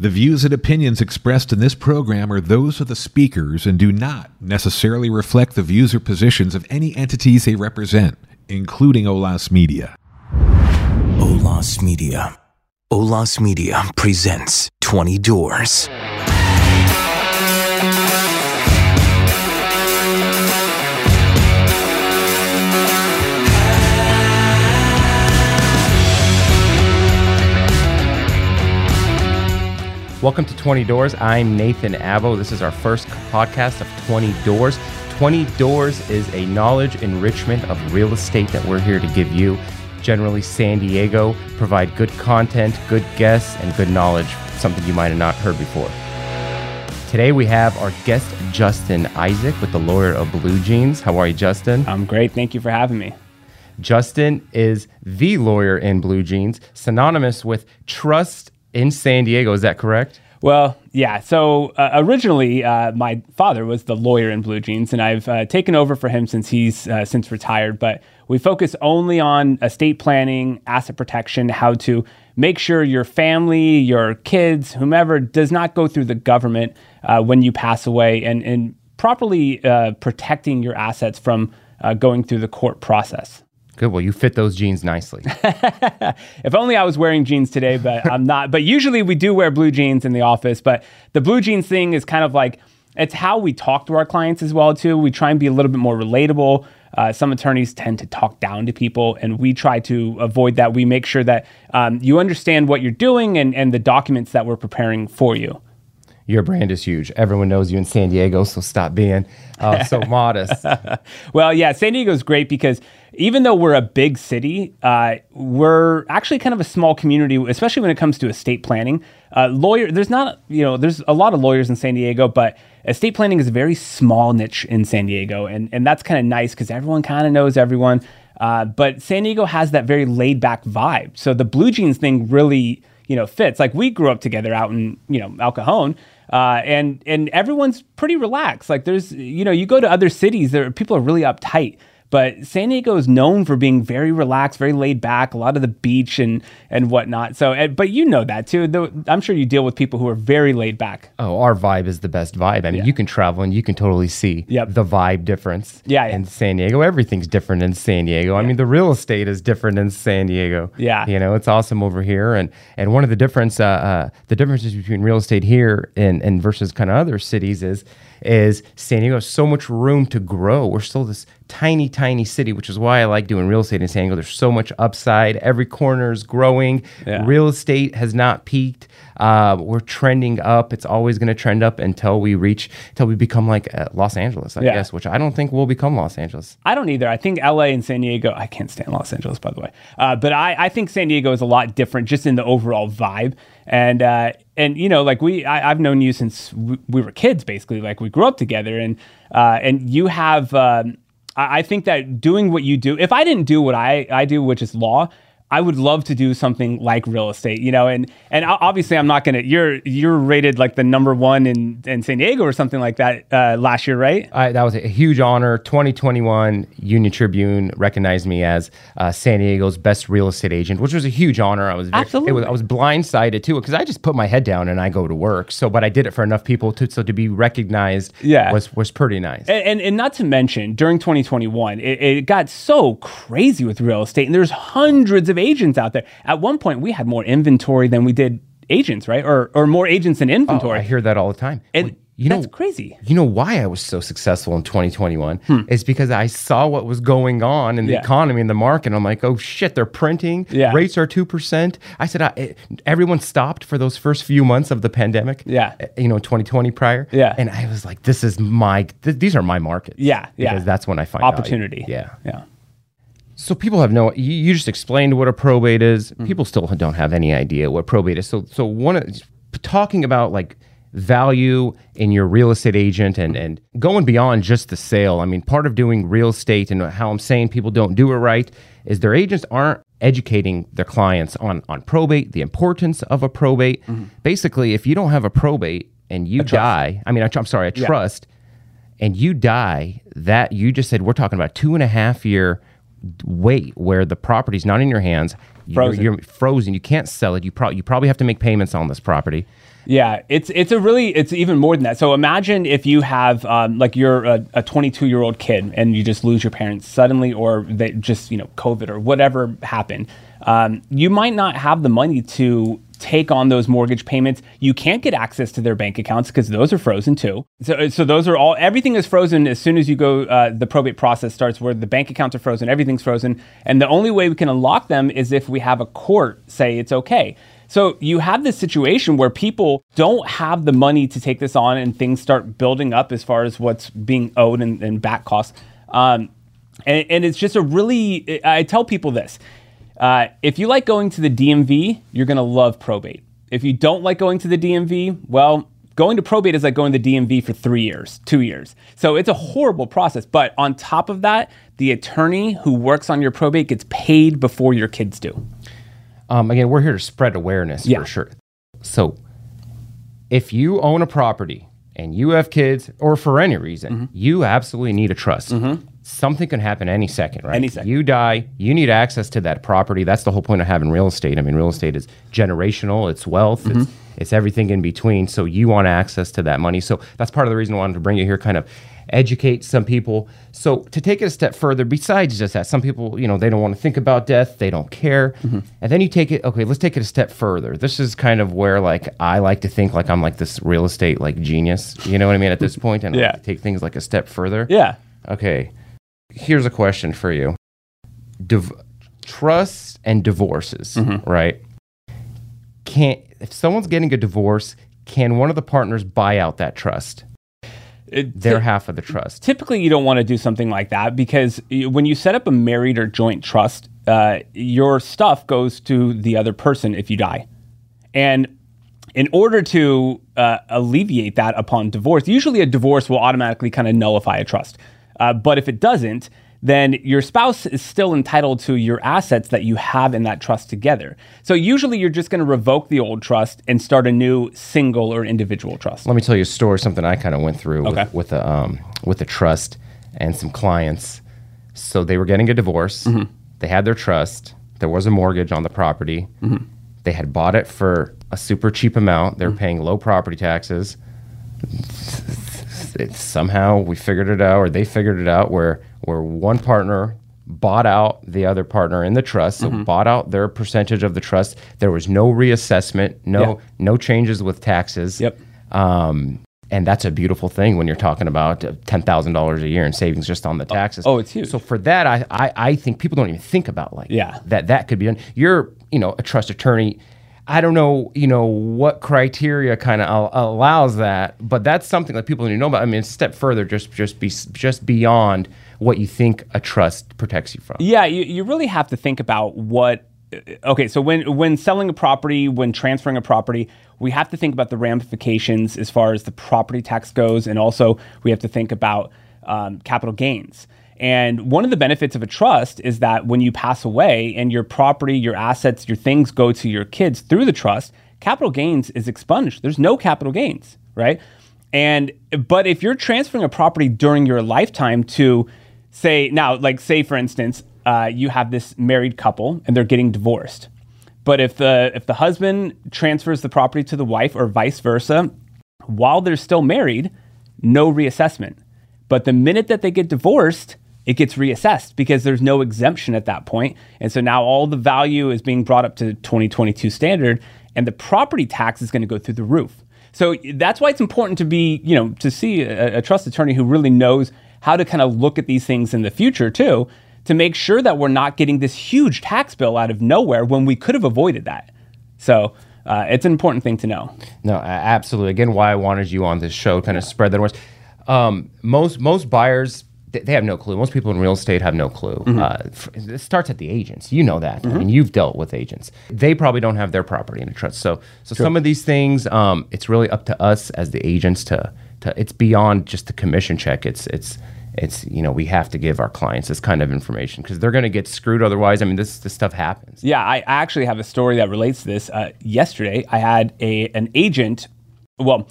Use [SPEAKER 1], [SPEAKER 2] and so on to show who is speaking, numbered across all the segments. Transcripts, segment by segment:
[SPEAKER 1] The views and opinions expressed in this program are those of the speakers and do not necessarily reflect the views or positions of any entities they represent, including Olas Media.
[SPEAKER 2] Olas Media. Olas Media presents 20 Doors.
[SPEAKER 3] Welcome to 20 Doors. I'm Nathan Abbo. This is our first podcast of 20 Doors. 20 Doors is a knowledge enrichment of real estate that we're here to give you. Generally, San Diego provide good content, good guests, and good knowledge, something you might have not heard before. Today we have our guest Justin Isaac with the lawyer of Blue Jeans. How are you, Justin?
[SPEAKER 4] I'm great. Thank you for having me.
[SPEAKER 3] Justin is the lawyer in Blue Jeans, synonymous with trust in San Diego. Is that correct?
[SPEAKER 4] Well, yeah. So uh, originally, uh, my father was the lawyer in Blue Jeans, and I've uh, taken over for him since he's uh, since retired. But we focus only on estate planning, asset protection, how to make sure your family, your kids, whomever, does not go through the government uh, when you pass away, and and properly uh, protecting your assets from going through the court process.
[SPEAKER 3] Good. Well, you fit those jeans nicely.
[SPEAKER 4] if only I was wearing jeans today, but I'm not. But usually we do wear blue jeans in the office. But the blue jeans thing is kind of like it's how we talk to our clients as well too. We try and be a little bit more relatable. Uh, some attorneys tend to talk down to people, and we try to avoid that. We make sure that um, you understand what you're doing and, and the documents that we're preparing for you.
[SPEAKER 3] Your brand is huge. Everyone knows you in San Diego, so stop being uh, so modest.
[SPEAKER 4] well, yeah, San Diego is great because even though we're a big city, uh, we're actually kind of a small community, especially when it comes to estate planning. Uh, lawyer, there's not, you know, there's a lot of lawyers in San Diego, but estate planning is a very small niche in San Diego, and and that's kind of nice because everyone kind of knows everyone. Uh, but San Diego has that very laid back vibe. So the blue jeans thing really, you know, fits. Like we grew up together out in, you know, El Cajon. Uh, and and everyone's pretty relaxed. Like there's, you know, you go to other cities, there people are really uptight. But San Diego is known for being very relaxed, very laid back, a lot of the beach and and whatnot. So, but you know that too. Though I'm sure you deal with people who are very laid back.
[SPEAKER 3] Oh, our vibe is the best vibe. I mean, yeah. you can travel and you can totally see yep. the vibe difference.
[SPEAKER 4] Yeah,
[SPEAKER 3] in San Diego, everything's different in San Diego. Yeah. I mean, the real estate is different in San Diego.
[SPEAKER 4] Yeah,
[SPEAKER 3] you know, it's awesome over here. And and one of the difference, uh, uh, the differences between real estate here and and versus kind of other cities is is San Diego has so much room to grow. We're still this tiny, tiny city, which is why I like doing real estate in San Diego. There's so much upside. Every corner is growing. Yeah. Real estate has not peaked. Uh, we're trending up. It's always going to trend up until we reach, until we become like uh, Los Angeles, I yeah. guess, which I don't think we'll become Los Angeles.
[SPEAKER 4] I don't either. I think LA and San Diego, I can't stand Los Angeles, by the way. Uh, but I, I think San Diego is a lot different just in the overall vibe. And, uh, and you know, like we, I, have known you since we, we, were kids, basically. Like we grew up together, and uh, and you have. Um, I, I think that doing what you do, if I didn't do what I, I do, which is law, I would love to do something like real estate, you know, and and obviously I'm not gonna. You're you're rated like the number one in, in San Diego or something like that uh, last year, right?
[SPEAKER 3] I, that was a huge honor. 2021 Union Tribune recognized me as uh, San Diego's best real estate agent, which was a huge honor. I was very,
[SPEAKER 4] absolutely.
[SPEAKER 3] Was, I was blindsided too because I just put my head down and I go to work. So, but I did it for enough people to so to be recognized.
[SPEAKER 4] Yeah.
[SPEAKER 3] was was pretty nice.
[SPEAKER 4] And and, and not to mention during 2021, it, it got so crazy with real estate, and there's hundreds of agents out there. At one point, we had more inventory than we did agents, right? Or or more agents than inventory.
[SPEAKER 3] Oh, I hear that all the time.
[SPEAKER 4] And well, you that's know, crazy.
[SPEAKER 3] You know why I was so successful in 2021 hmm. is because I saw what was going on in the yeah. economy and the market. I'm like, oh shit, they're printing.
[SPEAKER 4] Yeah.
[SPEAKER 3] Rates are two percent. I said, I, everyone stopped for those first few months of the pandemic.
[SPEAKER 4] Yeah.
[SPEAKER 3] Eh, you know, 2020 prior.
[SPEAKER 4] Yeah.
[SPEAKER 3] And I was like, this is my. Th- these are my markets.
[SPEAKER 4] Yeah. Yeah.
[SPEAKER 3] Because that's when I find
[SPEAKER 4] opportunity.
[SPEAKER 3] Value. Yeah.
[SPEAKER 4] Yeah.
[SPEAKER 3] So people have no. You, you just explained what a probate is. Mm-hmm. People still don't have any idea what probate is. So so one of, talking about like value in your real estate agent and and going beyond just the sale. I mean, part of doing real estate and how I'm saying people don't do it right is their agents aren't educating their clients on on probate, the importance of a probate. Mm-hmm. Basically, if you don't have a probate and you die, I mean, I'm sorry, a trust, and you die, that you just said we're talking about two and a half year wait where the property's not in your hands You're-
[SPEAKER 4] Frozen.
[SPEAKER 3] You're, frozen. You can't sell it. You probably you probably have to make payments on this property.
[SPEAKER 4] Yeah, it's it's a really it's even more than that. So imagine if you have um, like you're a, a 22 year old kid and you just lose your parents suddenly, or they just you know COVID or whatever happened. Um, you might not have the money to take on those mortgage payments. You can't get access to their bank accounts because those are frozen too. So so those are all everything is frozen as soon as you go. Uh, the probate process starts where the bank accounts are frozen, everything's frozen, and the only way we can unlock them is if we have a court say it's okay. So you have this situation where people don't have the money to take this on, and things start building up as far as what's being owed and, and back costs. Um, and, and it's just a really. I tell people this: uh, if you like going to the DMV, you're going to love probate. If you don't like going to the DMV, well, going to probate is like going to the DMV for three years, two years. So it's a horrible process. But on top of that, the attorney who works on your probate gets paid before your kids do.
[SPEAKER 3] Um, again, we're here to spread awareness
[SPEAKER 4] Yeah.
[SPEAKER 3] for sure. So, if you own a property and you have kids, or for any reason,
[SPEAKER 4] Mm-hmm.
[SPEAKER 3] you absolutely need a trust. Something can happen any second, right?
[SPEAKER 4] Any second.
[SPEAKER 3] You die, you need access to that property. That's the whole point of having real estate. I mean, real estate is generational, it's wealth,
[SPEAKER 4] Mm-hmm.
[SPEAKER 3] it's, it's everything in between. So, you want access to that money. So, that's part of the reason I wanted to bring you here, kind of educate some people. So, to take it a step further, besides just that, some people, you know, they don't want to think about death, they don't care.
[SPEAKER 4] Mm-hmm.
[SPEAKER 3] And then you take it, okay, let's take it a step further. This is kind of where, like, I like to think like I'm like this real estate, like, genius. You know what I mean? At this point, and I like take things like a step further.
[SPEAKER 4] Yeah.
[SPEAKER 3] Okay. Here's a question for you. Div- trust and divorces,
[SPEAKER 4] Mm-hmm.
[SPEAKER 3] right? Can't if someone's getting a divorce, can one of the partners buy out that trust?
[SPEAKER 4] It-
[SPEAKER 3] Their half of the trust.
[SPEAKER 4] typically, you don't want to do something like that because when you set up a married or joint trust, uh, your stuff goes to the other person if you die. And in order to uh, alleviate that upon divorce, usually a divorce will automatically kind of nullify a trust. Uh, but if it doesn't, then your spouse is still entitled to your assets that you have in that trust together. So usually you're just going to revoke the old trust and start a new single or individual trust.
[SPEAKER 3] Let me tell you a story, something I kind of went through
[SPEAKER 4] Okay.
[SPEAKER 3] with, with a um, with a trust and some clients. So they were getting a divorce.
[SPEAKER 4] Mm-hmm.
[SPEAKER 3] They had their trust. There was a mortgage on the property.
[SPEAKER 4] Mm-hmm.
[SPEAKER 3] They had bought it for a super cheap amount. they're
[SPEAKER 4] Mm-hmm.
[SPEAKER 3] paying low property taxes. It, somehow we figured it out, or they figured it out, where where one partner bought out the other partner in the trust, so
[SPEAKER 4] Mm-hmm.
[SPEAKER 3] bought out their percentage of the trust. There was no reassessment, no
[SPEAKER 4] Yeah.
[SPEAKER 3] no changes with taxes.
[SPEAKER 4] Yep.
[SPEAKER 3] Um, and that's a beautiful thing when you're talking about uh, ten thousand dollars a year in savings just on the taxes.
[SPEAKER 4] oh, it's huge.
[SPEAKER 3] So for that, I, I I think people don't even think about like
[SPEAKER 4] Yeah.
[SPEAKER 3] that that could be done. You're you know a trust attorney. I don't know you know what criteria kind of allows that, but that's something that people need to know about. I mean, a step further, just just be just beyond what you think a trust protects you from.
[SPEAKER 4] Yeah, you, you really have to think about what. Okay, so when when selling a property, when transferring a property, we have to think about the ramifications as far as the property tax goes, and also we have to think about um, capital gains. And one of the benefits of a trust is that when you pass away and your property, your assets, your things go to your kids through the trust, capital gains is expunged. There's no capital gains, right? And but if you're transferring a property during your lifetime to say now, like say for instance, uh, you have this married couple and they're getting divorced. But if the if the husband transfers the property to the wife or vice versa, while they're still married, no reassessment. But the minute that they get divorced, it gets reassessed because there's no exemption at that point. And so now all the value is being brought up to 2022 standard and the property tax is going to go through the roof. So that's why it's important to be, you know, to see a, a trust attorney who really knows how to kind of look at these things in the future too, to make sure that we're not getting this huge tax bill out of nowhere when we could have avoided that. So uh, it's an important thing to know.
[SPEAKER 3] No, absolutely. Again, why I wanted you on this show, kind of spread that word. Um, most most buyers they, have no clue. Most people in real estate have no clue.
[SPEAKER 4] Mm-hmm.
[SPEAKER 3] Uh, it starts at the agents. You know that. I mean, you've dealt with agents. They probably don't have their property in a trust. So so some of these things, um, it's really up to us as the agents to to. It's beyond just the commission check. It's it's it's you know we have to give our clients this kind of information because they're going to get screwed otherwise. I mean, this this stuff happens.
[SPEAKER 4] Yeah, I I actually have a story that relates to this. Uh, yesterday, I had a an agent. Well,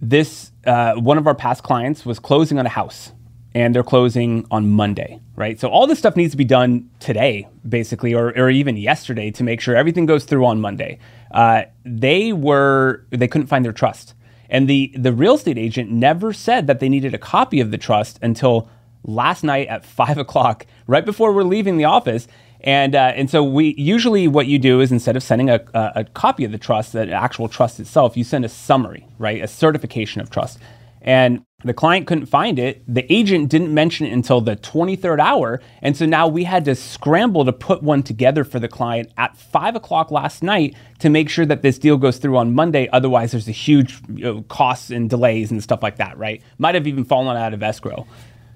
[SPEAKER 4] this uh, one of our past clients was closing on a house, and they're closing on Monday, right? So all this stuff needs to be done today, basically, or, or even yesterday to make sure everything goes through on Monday. Uh, they were they couldn't find their trust, and the the real estate agent never said that they needed a copy of the trust until last night at five o'clock, right before we're leaving the office. And uh, and so we usually what you do is instead of sending a, a, a copy of the trust, the actual trust itself, you send a summary, right, a certification of trust. And the client couldn't find it. The agent didn't mention it until the 23rd hour. And so now we had to scramble to put one together for the client at five o'clock last night to make sure that this deal goes through on Monday. Otherwise, there's a huge you know, costs and delays and stuff like that, right? Might have even fallen out of escrow.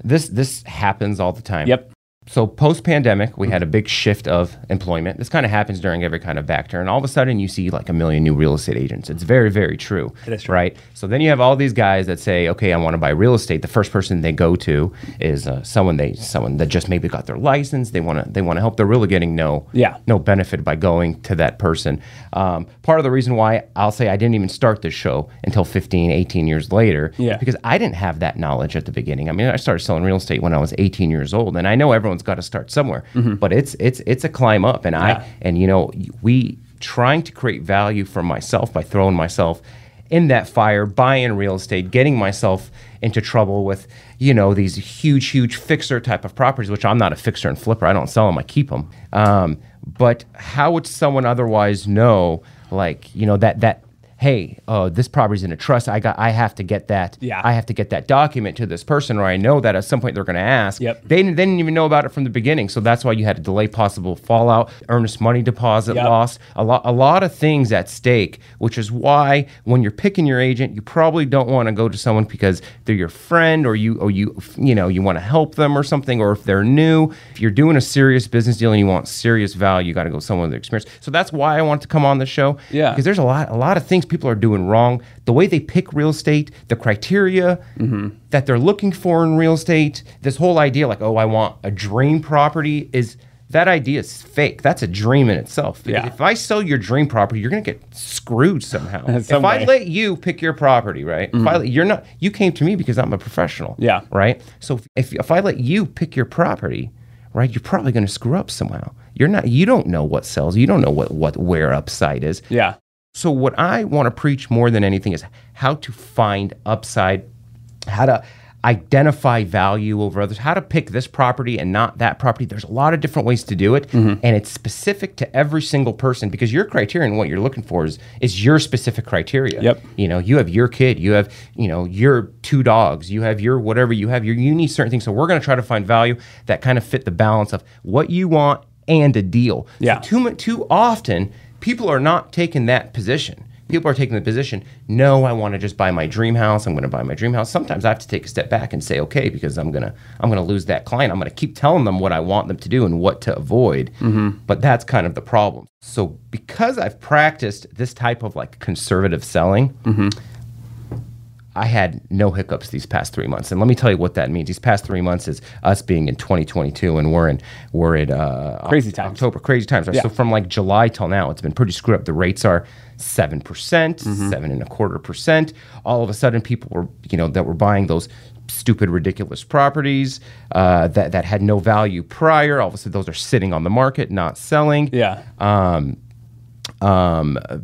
[SPEAKER 3] This this happens all the time.
[SPEAKER 4] Yep.
[SPEAKER 3] So post pandemic, we had a big shift of employment. This kind of happens during every kind of backturn. All of a sudden, you see like a million new real estate agents. It's very, very true.
[SPEAKER 4] It is true.
[SPEAKER 3] Right. So then you have all these guys that say, "Okay, I want to buy real estate." The first person they go to is uh, someone they someone that just maybe got their license. They want to they want to help. They're really getting no
[SPEAKER 4] Yeah.
[SPEAKER 3] no benefit by going to that person. Um, part of the reason why I'll say I didn't even start this show until 15, 18 years later,
[SPEAKER 4] Yeah.
[SPEAKER 3] because I didn't have that knowledge at the beginning. I mean, I started selling real estate when I was 18 years old, and I know everyone's got to start somewhere, but it's it's it's a climb up, and
[SPEAKER 4] Mm-hmm. Yeah.
[SPEAKER 3] I and you know we trying to create value for myself by throwing myself in that fire, buying real estate, getting myself into trouble with you know these huge, huge fixer type of properties, which I'm not a fixer and flipper. I don't sell them, I keep them. Um, but how would someone otherwise know, like you know that that hey, uh, this property's in a trust. I got, I have to get that.
[SPEAKER 4] Yeah.
[SPEAKER 3] I have to get that document to this person, or I know that at some point they're going to ask.
[SPEAKER 4] Yep.
[SPEAKER 3] They, didn't- they didn't even know about it from the beginning, so that's why you had to delay possible fallout, earnest money deposit
[SPEAKER 4] Yep.
[SPEAKER 3] loss, a lot, a lot of things at stake. Which is why when you're picking your agent, you probably don't want to go to someone because they're your friend, or you, or you, you know, you want to help them or something, or if they're new. If you're doing a serious business deal and you want serious value, you got to go someone with experience. So that's why I wanted to come on the show.
[SPEAKER 4] Yeah.
[SPEAKER 3] Because there's a lot a lot of things people are doing wrong. The way they pick real estate, the criteria mm-hmm. that they're looking for in real estate, this whole idea like, oh, I want a dream property is that idea is fake. That's a dream in itself.
[SPEAKER 4] Yeah.
[SPEAKER 3] If I sell your dream property, you're gonna get screwed somehow. if I let you pick your property, right? If I mm-hmm. let, you're not you came to me because I'm a professional.
[SPEAKER 4] Yeah.
[SPEAKER 3] Right? So if if I let you pick your property, right, you're probably gonna screw up somehow. You're not you don't know what sells, you don't know what, what where upside is.
[SPEAKER 4] Yeah.
[SPEAKER 3] So what I want to preach more than anything is how to find upside, how to identify value over others, how to pick this property and not that property. There's a lot of different ways to do it,
[SPEAKER 4] Mm-hmm.
[SPEAKER 3] and it's specific to every single person because your criterion, what you're looking for, is is your specific criteria.
[SPEAKER 4] Yep.
[SPEAKER 3] You know, you have your kid, you have you know your two dogs, you have your whatever you have. Your you need certain things. So we're going to try to find value that kind of fit the balance of what you want and a deal. So
[SPEAKER 4] Yeah.
[SPEAKER 3] too too often people are not taking that position. People are taking the position, no, I want to just buy my dream house. I'm going to buy my dream house. Sometimes I have to take a step back and say, okay, because I'm gonna I'm gonna lose that client. I'm going to keep telling them what I want them to do and what to avoid. Mm-hmm. But that's kind of the problem. So because I've practiced this type of like conservative selling, mm-hmm. I had no hiccups these past three months, and let me tell you what that means. These past three months is us being in 2022, and we're in we're in uh,
[SPEAKER 4] Crazy times.
[SPEAKER 3] October, crazy times. Right?
[SPEAKER 4] Yeah.
[SPEAKER 3] So from like July till now, it's been pretty screwed up. The rates are seven percent,
[SPEAKER 4] Mm-hmm.
[SPEAKER 3] seven and a quarter percent. All of a sudden, people were you know that were buying those stupid, ridiculous properties uh, that that had no value prior. All of a sudden, those are sitting on the market, not selling
[SPEAKER 4] Yeah.
[SPEAKER 3] um,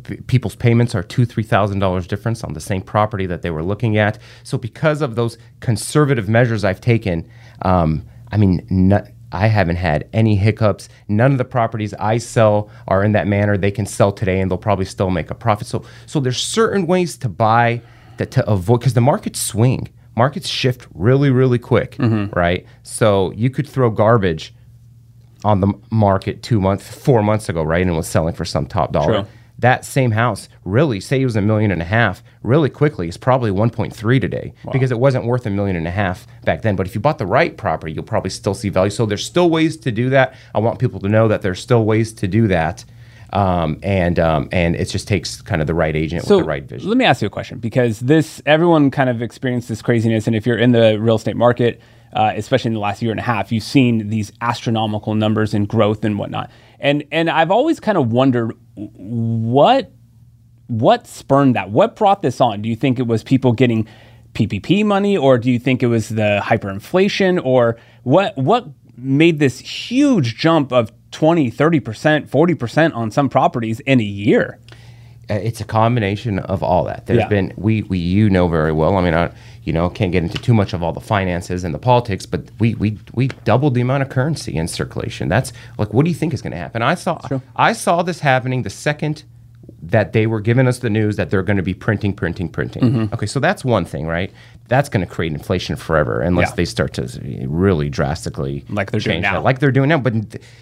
[SPEAKER 3] p- people's payments are two three thousand dollars difference on the same property that they were looking at. So because of those conservative measures I've taken, um, I mean, no, I haven't had any hiccups. None of the properties I sell are in that manner. They can sell today and they'll probably still make a profit. So so there's certain ways to buy that to avoid because the markets swing. Markets shift really, really quick, right? So you could throw garbage on the market two months, four months ago, right, and was selling for some top dollar.
[SPEAKER 4] True.
[SPEAKER 3] That same house, really, say it was a million and a half, really quickly, is probably 1.3 today because it wasn't worth a million and a half back then. But if you bought the right property, you'll probably still see value. So there's still ways to do that. I want people to know that there's still ways to do that. Um, and um, and it just takes kind of the right agent
[SPEAKER 4] So
[SPEAKER 3] with the right vision.
[SPEAKER 4] let me ask you a question because this everyone kind of experienced this craziness, and if you're in the real estate market, uh, especially in the last year and a half, you've seen these astronomical numbers in growth and whatnot. And and I've always kind of wondered what what spurned that? What brought this on? Do you think it was people getting PPP money, or do you think it was the hyperinflation, or what? What made this huge jump of 20, 30 percent, forty percent on some properties in a year?
[SPEAKER 3] Uh, it's a combination of all that. There's
[SPEAKER 4] Yeah.
[SPEAKER 3] been we we you know very well. I mean, I you know can't get into too much of all the finances and the politics, but we we we doubled the amount of currency in circulation. That's like, what do you think is going to happen? I saw I saw this happening the second that they were giving us the news that they're going to be printing, printing, printing.
[SPEAKER 4] Mm-hmm.
[SPEAKER 3] Okay, so that's one thing, right? That's going to create inflation forever unless
[SPEAKER 4] Yeah.
[SPEAKER 3] they start to really drastically
[SPEAKER 4] Like they're doing
[SPEAKER 3] change
[SPEAKER 4] now.
[SPEAKER 3] that. Like they're doing now, but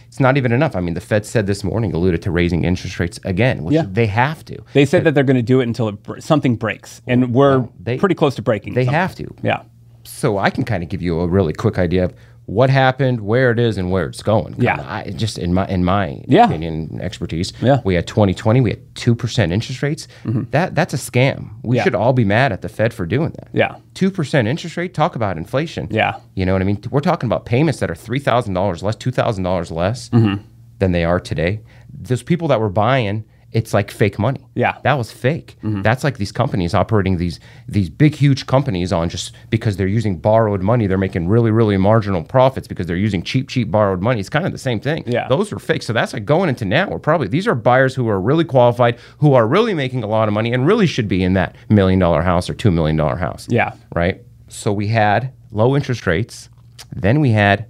[SPEAKER 3] it's not even enough. I mean, the Fed said this morning, alluded to raising interest rates again, which
[SPEAKER 4] Yeah.
[SPEAKER 3] they have to.
[SPEAKER 4] They said that they're going to do it until it br- something breaks, and we're
[SPEAKER 3] they-
[SPEAKER 4] pretty close to breaking.
[SPEAKER 3] They
[SPEAKER 4] something.
[SPEAKER 3] have to.
[SPEAKER 4] Yeah.
[SPEAKER 3] So I can kind of give you a really quick idea of what happened, where it is, and where it's going.
[SPEAKER 4] Yeah.
[SPEAKER 3] I, just in my in my
[SPEAKER 4] Yeah.
[SPEAKER 3] opinion, expertise.
[SPEAKER 4] Yeah.
[SPEAKER 3] We had 2020. We had two percent interest rates. That that's a scam. We
[SPEAKER 4] Yeah.
[SPEAKER 3] should all be mad at the Fed for doing that.
[SPEAKER 4] Yeah.
[SPEAKER 3] Two percent interest rate. Talk about inflation.
[SPEAKER 4] Yeah.
[SPEAKER 3] You know what I mean? We're talking about payments that are three thousand dollars less, two thousand dollars less
[SPEAKER 4] Mm-hmm.
[SPEAKER 3] than they are today. Those people that were buying, it's like fake money.
[SPEAKER 4] Yeah. Mm-hmm.
[SPEAKER 3] That was fake. That's like these companies operating these these big huge companies on just because they're using borrowed money, they're making really really marginal profits because they're using cheap cheap borrowed money. It's kind of the same thing.
[SPEAKER 4] Yeah.
[SPEAKER 3] Those are fake. So that's like going into now. We're probably these are buyers who are really qualified, who are really making a lot of money and really should be in that million dollar house or 2 million dollar house
[SPEAKER 4] Yeah.
[SPEAKER 3] right? So we had low interest rates, then we had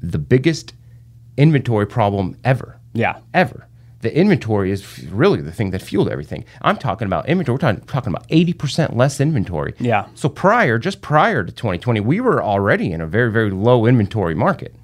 [SPEAKER 3] the biggest inventory problem ever.
[SPEAKER 4] Yeah.
[SPEAKER 3] Ever. The inventory is really the thing that fueled everything. I'm talking about inventory. We're talking, talking about 80% less inventory.
[SPEAKER 4] Yeah.
[SPEAKER 3] So prior, just prior to 2020, we were already in a very, very low inventory market.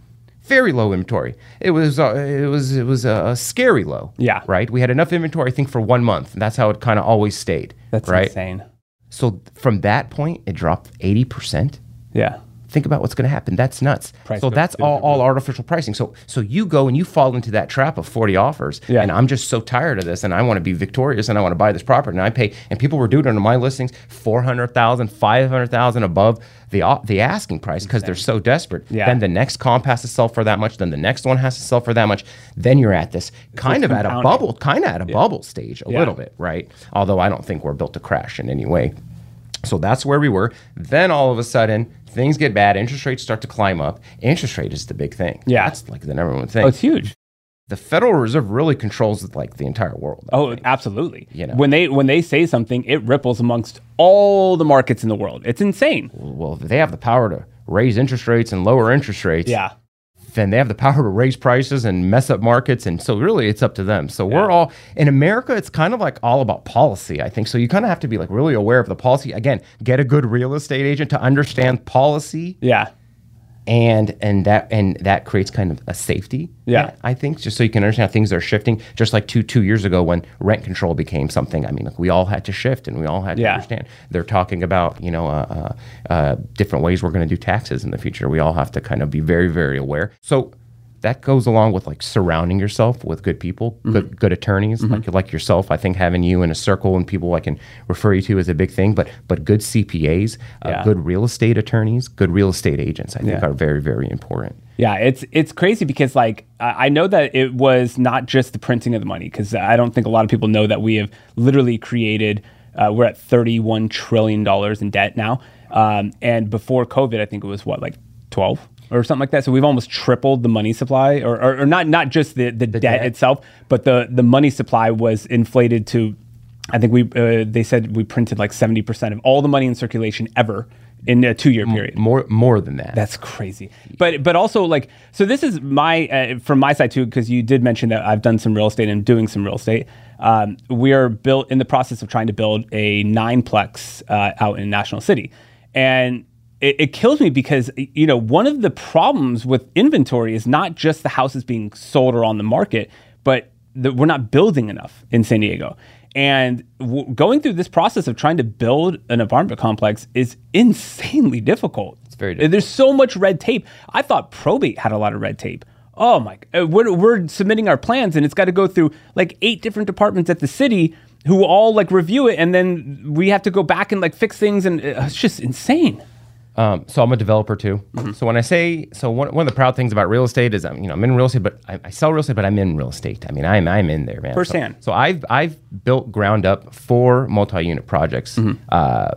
[SPEAKER 3] Very low inventory. It was uh, it was it was a scary low.
[SPEAKER 4] Yeah.
[SPEAKER 3] Right. We had enough inventory, I think, for one month. And that's how it kind of always stayed.
[SPEAKER 4] That's
[SPEAKER 3] right.
[SPEAKER 4] insane.
[SPEAKER 3] So from that point, it dropped 80%.
[SPEAKER 4] Yeah.
[SPEAKER 3] Think about what's going to happen. That's nuts.
[SPEAKER 4] Price
[SPEAKER 3] so that's all, all artificial pricing. So so you go and you fall into that trap of 40 offers.
[SPEAKER 4] Yeah.
[SPEAKER 3] And I'm just so tired of this and I want to be victorious and I want to buy this property and I pay and people were doing it on my listings 400,000, 500,000 above the the asking price because they're so desperate.
[SPEAKER 4] Yeah.
[SPEAKER 3] Then the next comp has to sell for that much, then the next one has to sell for that much. Then you're at this kind of at a bubble, kind of at a bubble stage a
[SPEAKER 4] Yeah.
[SPEAKER 3] little bit, right? Although I don't think we're built to crash in any way. So that's where we were. Then all of a sudden, things get bad. Interest rates start to climb up. Interest rate is the big thing.
[SPEAKER 4] Yeah.
[SPEAKER 3] that's like the number one thing.
[SPEAKER 4] Oh, it's huge.
[SPEAKER 3] the Federal Reserve really controls like the entire world. I
[SPEAKER 4] Oh,
[SPEAKER 3] think.
[SPEAKER 4] absolutely.
[SPEAKER 3] You know.
[SPEAKER 4] When they when they say something, it ripples amongst all the markets in the world. It's insane.
[SPEAKER 3] well, if they have the power to raise interest rates and lower interest rates.
[SPEAKER 4] Yeah.
[SPEAKER 3] Then they have the power to raise prices and mess up markets. And so really it's up to them. So we're all in America, it's kind of like all about policy, I think. So you kind of have to be like really aware of the policy. Again, get a good real estate agent to understand policy
[SPEAKER 4] Yeah.
[SPEAKER 3] And and that and that creates kind of a safety
[SPEAKER 4] Yeah.
[SPEAKER 3] net, I think just so you can understand how things are shifting just like two two years ago when rent control became something I mean like we all had to shift and we all had to
[SPEAKER 4] Yeah.
[SPEAKER 3] understand they're talking about you know uh, uh, uh, different ways we're going to do taxes in the future we all have to kind of be very very aware so that goes along with like surrounding yourself with good people,
[SPEAKER 4] Mm-hmm.
[SPEAKER 3] good good attorneys like like yourself. I think having you in a circle and people I can refer you to is a big thing. But but good CPAs, uh, good real estate attorneys, good real estate agents, I think
[SPEAKER 4] Yeah.
[SPEAKER 3] are very very important.
[SPEAKER 4] Yeah, it's it's crazy because like I I know that it was not just the printing of the money because I don't think a lot of people know that we have literally created. Uh, we're at thirty one trillion dollars in debt now, um, and before COVID, I think it was what like twelve or something like that. So we've almost tripled the money supply, or or, or not not just the, the, debt,
[SPEAKER 3] debt.
[SPEAKER 4] itself, but the the money supply was inflated to. I think we uh, they said we printed like seventy percent of all the money in circulation ever in a two year period.
[SPEAKER 3] More more than that.
[SPEAKER 4] That's crazy. But but also like so this is my uh, from my side too because you did mention that I've done some real estate and doing some real estate. Um, we are built in the process of trying to build a nineplex uh, out in National City, and it, it kills me because you know one of the problems with inventory is not just the houses being sold or on the market, but that we're not building enough in San Diego. And w- going through this process of trying to build an apartment complex is insanely difficult. It's
[SPEAKER 3] very difficult.
[SPEAKER 4] There's so much red tape. I thought probate had a lot of red tape. Oh my! uh, We're, we're submitting our plans, and it's got to go through like eight different departments at the city who all like review it, and then we have to go back and like fix things, and uh, it's just insane.
[SPEAKER 3] Um, so I'm a developer too.
[SPEAKER 4] Mm-hmm.
[SPEAKER 3] So when I say so, one, one of the proud things about real estate is I'm you know I'm in real estate, but I, I sell real estate, but I'm in real estate. I mean I'm I'm in there, man.
[SPEAKER 4] Firsthand.
[SPEAKER 3] So, so I've I've built ground up four multi-unit projects.
[SPEAKER 4] Mm-hmm.
[SPEAKER 3] Uh,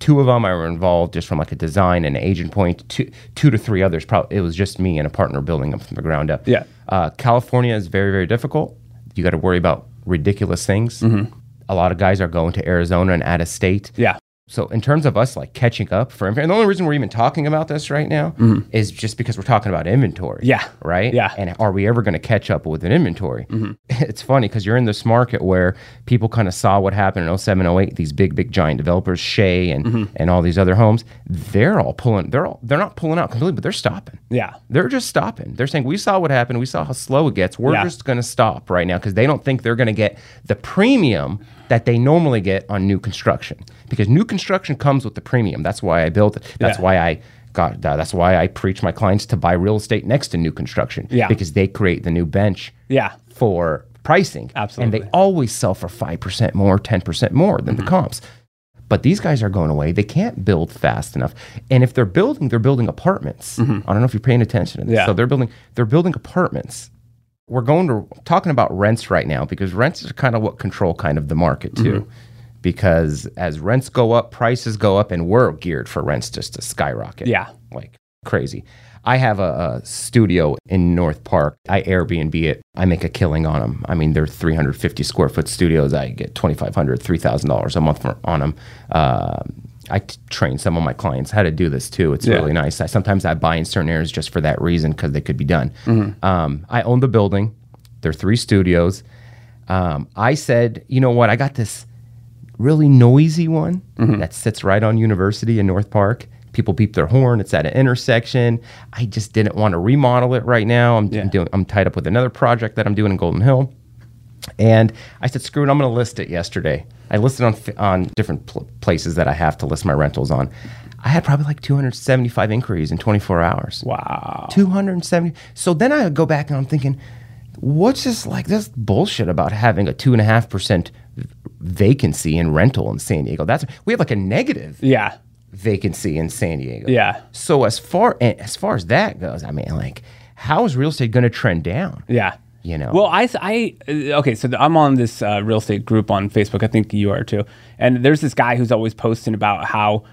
[SPEAKER 3] Two of them I were involved just from like a design and agent point. Two, two to three others, probably it was just me and a partner building them from the ground up.
[SPEAKER 4] Yeah.
[SPEAKER 3] Uh, California is very, very difficult. You got to worry about ridiculous things. A lot of guys are going to Arizona and out of state.
[SPEAKER 4] Yeah.
[SPEAKER 3] So in terms of us like catching up for inventory, and the only reason we're even talking about this right now is just because we're talking about inventory.
[SPEAKER 4] Mm-hmm. Yeah.
[SPEAKER 3] Right.
[SPEAKER 4] Yeah. Mm-hmm.
[SPEAKER 3] And are we ever going to catch up with an inventory? It's funny because you're in this market where people kind of saw what happened in 07, 08, These big, big giant developers, Shea and
[SPEAKER 4] Mm-hmm.
[SPEAKER 3] and all these other homes, they're all pulling. They're all they're not pulling out completely, but they're stopping.
[SPEAKER 4] Yeah.
[SPEAKER 3] They're just stopping. They're saying, we saw what happened. We saw how slow it gets. We're
[SPEAKER 4] Yeah.
[SPEAKER 3] just going to stop right now because they don't think they're going to get the premium that they normally get on new construction. Because new construction comes with the premium. That's why I built it. That's
[SPEAKER 4] Yeah.
[SPEAKER 3] why I got that. That's why I preach my clients to buy real estate next to new construction.
[SPEAKER 4] Yeah.
[SPEAKER 3] Because they create the new bench
[SPEAKER 4] Yeah.
[SPEAKER 3] for pricing.
[SPEAKER 4] Absolutely.
[SPEAKER 3] And they always sell for 5% more, 10% more than
[SPEAKER 4] Mm-hmm.
[SPEAKER 3] the comps. But these guys are going away. They can't build fast enough. And if they're building, they're building apartments. I don't know if you're paying attention to this.
[SPEAKER 4] Mm-hmm. Yeah.
[SPEAKER 3] So they're building they're building apartments. We're going to talking about rents right now because rents are kind of what control kind of the market too.
[SPEAKER 4] Mm-hmm.
[SPEAKER 3] Because as rents go up, prices go up, and we're geared for rents just to skyrocket.
[SPEAKER 4] Yeah.
[SPEAKER 3] Like crazy. I have a, a studio in North Park. I Airbnb it. I make a killing on them. I mean, they're 350 square foot studios. I get $2,500, $3,000 a month for, on them. Uh, I t- train some of my clients how to do this too. It's
[SPEAKER 4] Yeah.
[SPEAKER 3] really nice. I, sometimes I buy in certain areas just for that reason because they could be done. Um, I own the building. There are three studios. Um, I said, you know what? I got this really noisy one mm-hmm. that sits right on University in North Park. People beep their horn. It's at an intersection. I just didn't want to remodel it right now. I'm,
[SPEAKER 4] Yeah.
[SPEAKER 3] doing. I'm tied up with another project that I'm doing in Golden Hill. And I said, screw it, I'm going to list it yesterday. I listed on on different pl- places that I have to list my rentals on. I had probably like 275 inquiries in 24 hours.
[SPEAKER 4] Wow.
[SPEAKER 3] 270. So then I go back and I'm thinking, what's this like this bullshit about having a two and a half percent vacancy in rental in San Diego? That's we have like a negative
[SPEAKER 4] Yeah.
[SPEAKER 3] vacancy in San Diego.
[SPEAKER 4] Yeah.
[SPEAKER 3] So as far as far as that goes, I mean, like, how is real estate going to trend down?
[SPEAKER 4] Yeah.
[SPEAKER 3] You know.
[SPEAKER 4] Well, I, I uh, okay. So I'm on this uh, real estate group on Facebook. I think you are too. And there's this guy who's always posting about how,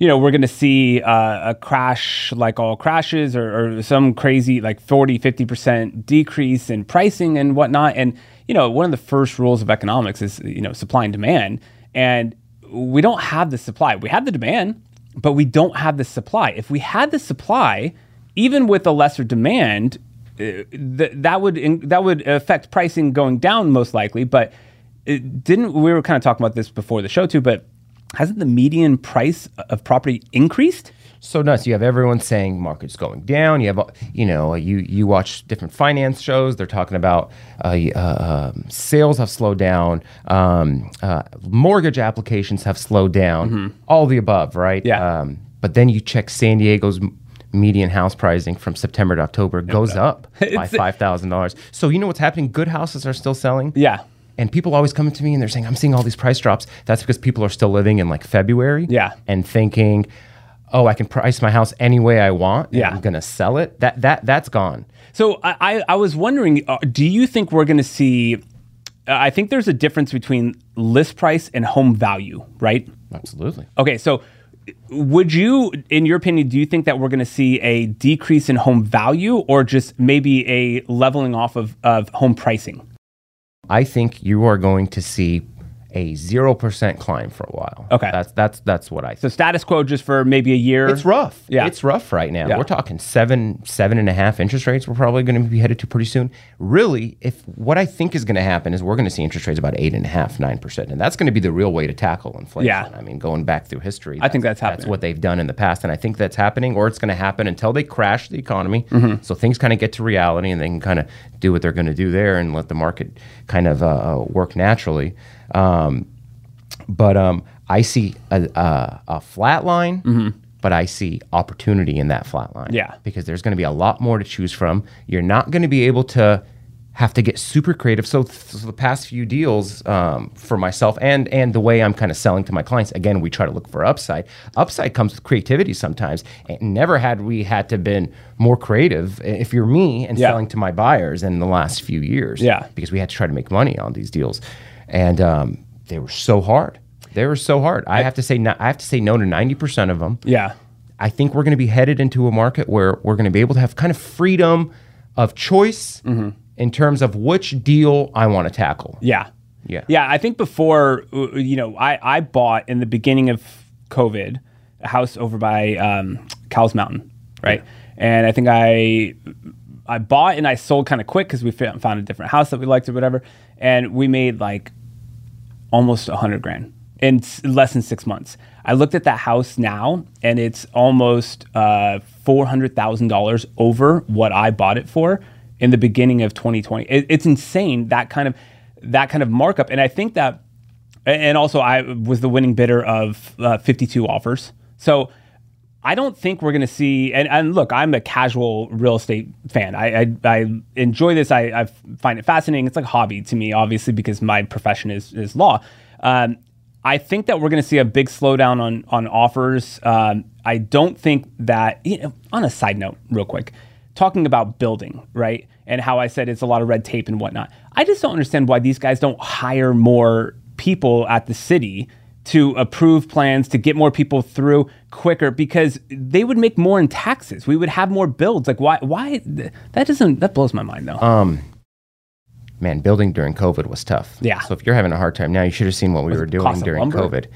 [SPEAKER 4] you know, we're going to see uh, a crash like all crashes or, or some crazy like 40, 50% decrease in pricing and whatnot. And, you know, one of the first rules of economics is, you know, supply and demand. And we don't have the supply. We have the demand, but we don't have the supply. If we had the supply, even with a lesser demand, uh, th- that would in- that would affect pricing going down most likely. But it didn't we were kind of talking about this before the show too? But hasn't the median price of property increased?
[SPEAKER 3] So nuts. You have everyone saying market's going down. You have, you know, you you watch different finance shows. They're talking about uh, uh, um, sales have slowed down, um, uh, mortgage applications have slowed down. All the above, right?
[SPEAKER 4] Mm-hmm. Yeah.
[SPEAKER 3] Um, but then you check San Diego's median house pricing from September to October goes up by five thousand dollars. So you know what's happening? Good houses are still selling.
[SPEAKER 4] Yeah,
[SPEAKER 3] And people always come to me and they're saying, I'm seeing all these price drops. That's because people are still living in like February.
[SPEAKER 4] Yeah.
[SPEAKER 3] And thinking, oh, I can price my house any way I want.
[SPEAKER 4] Yeah.
[SPEAKER 3] I'm gonna sell it. That that that's gone.
[SPEAKER 4] So I, I, I was wondering, uh, do you think we're going to see? Uh, I think there's a difference between list price and home value, right?
[SPEAKER 3] Absolutely.
[SPEAKER 4] Okay, so would you, in your opinion, do you think that we're going to see a decrease in home value or just maybe a leveling off of, of home pricing?
[SPEAKER 3] I think you are going to see a zero percent climb for a while.
[SPEAKER 4] Okay.
[SPEAKER 3] That's that's that's what I
[SPEAKER 4] So status quo just for maybe a year.
[SPEAKER 3] It's rough.
[SPEAKER 4] Yeah.
[SPEAKER 3] It's rough right now.
[SPEAKER 4] Yeah.
[SPEAKER 3] We're talking seven, seven and a half interest rates we're probably going to be headed to pretty soon. Really, if what I think is going to happen is we're going to see interest rates about eight and a half, nine percent. And that's going to be the real way to tackle inflation.
[SPEAKER 4] Yeah.
[SPEAKER 3] I mean, going back through history.
[SPEAKER 4] I think that's happening.
[SPEAKER 3] That's what they've done in the past. And I think that's happening or it's going to happen until they crash the economy.
[SPEAKER 4] Mm-hmm.
[SPEAKER 3] So things kind of get to reality and they can kind of do what they're going to do there and let the market kind of uh, work naturally. Um, but um, I see a, a, a flat line, but I see opportunity in that flat line.
[SPEAKER 4] Mm-hmm. Yeah.
[SPEAKER 3] Because there's going to be a lot more to choose from. You're not going to be able to have to get super creative. So, so the past few deals um, for myself and and the way I'm kind of selling to my clients, again, we try to look for upside. Upside comes with creativity sometimes. And never had we had to been more creative. If you're me and
[SPEAKER 4] Yeah.
[SPEAKER 3] selling to my buyers in the last few years,
[SPEAKER 4] Yeah.
[SPEAKER 3] because we had to try to make money on these deals, and um, they were so hard. They were so hard. I have to say, no, I have to say no to ninety percent of them.
[SPEAKER 4] Yeah.
[SPEAKER 3] I think we're going to be headed into a market where we're going to be able to have kind of freedom of choice in terms of which deal I want to tackle.
[SPEAKER 4] Yeah.
[SPEAKER 3] Yeah.
[SPEAKER 4] Yeah. I think before, uh, you know, I, I bought in the beginning of COVID a house over by um, Cowles Mountain, right? And I think I I bought and I sold kind of quick because we found a different house that we liked or whatever. And we made like almost a hundred grand in less than six months. I looked at that house now, and it's almost uh, four hundred thousand dollars over what I bought it for in the beginning of 2020. It, it's insane that kind of that kind of markup, and I think that, and also I was the winning bidder of uh, 52 offers. So I don't think we're going to see. And, and look, I'm a casual real estate fan. I I, I enjoy this. I, I find it fascinating. It's like a hobby to me, obviously, because my profession is is law. Um, I think that we're going to see a big slowdown on on offers. Um, I don't think that. You know, on a side note, real quick, talking about building, right, and how I said it's a lot of red tape and whatnot. I just don't understand why these guys don't hire more people at the city to approve plans to get more people through quicker because they would make more in taxes. We would have more builds. Like why? Why that doesn't that blows my mind though.
[SPEAKER 3] Um man, building during COVID was tough.
[SPEAKER 4] Yeah.
[SPEAKER 3] So if you're having a hard time now, you should have seen what we were doing
[SPEAKER 4] cost of
[SPEAKER 3] during
[SPEAKER 4] lumber?
[SPEAKER 3] COVID.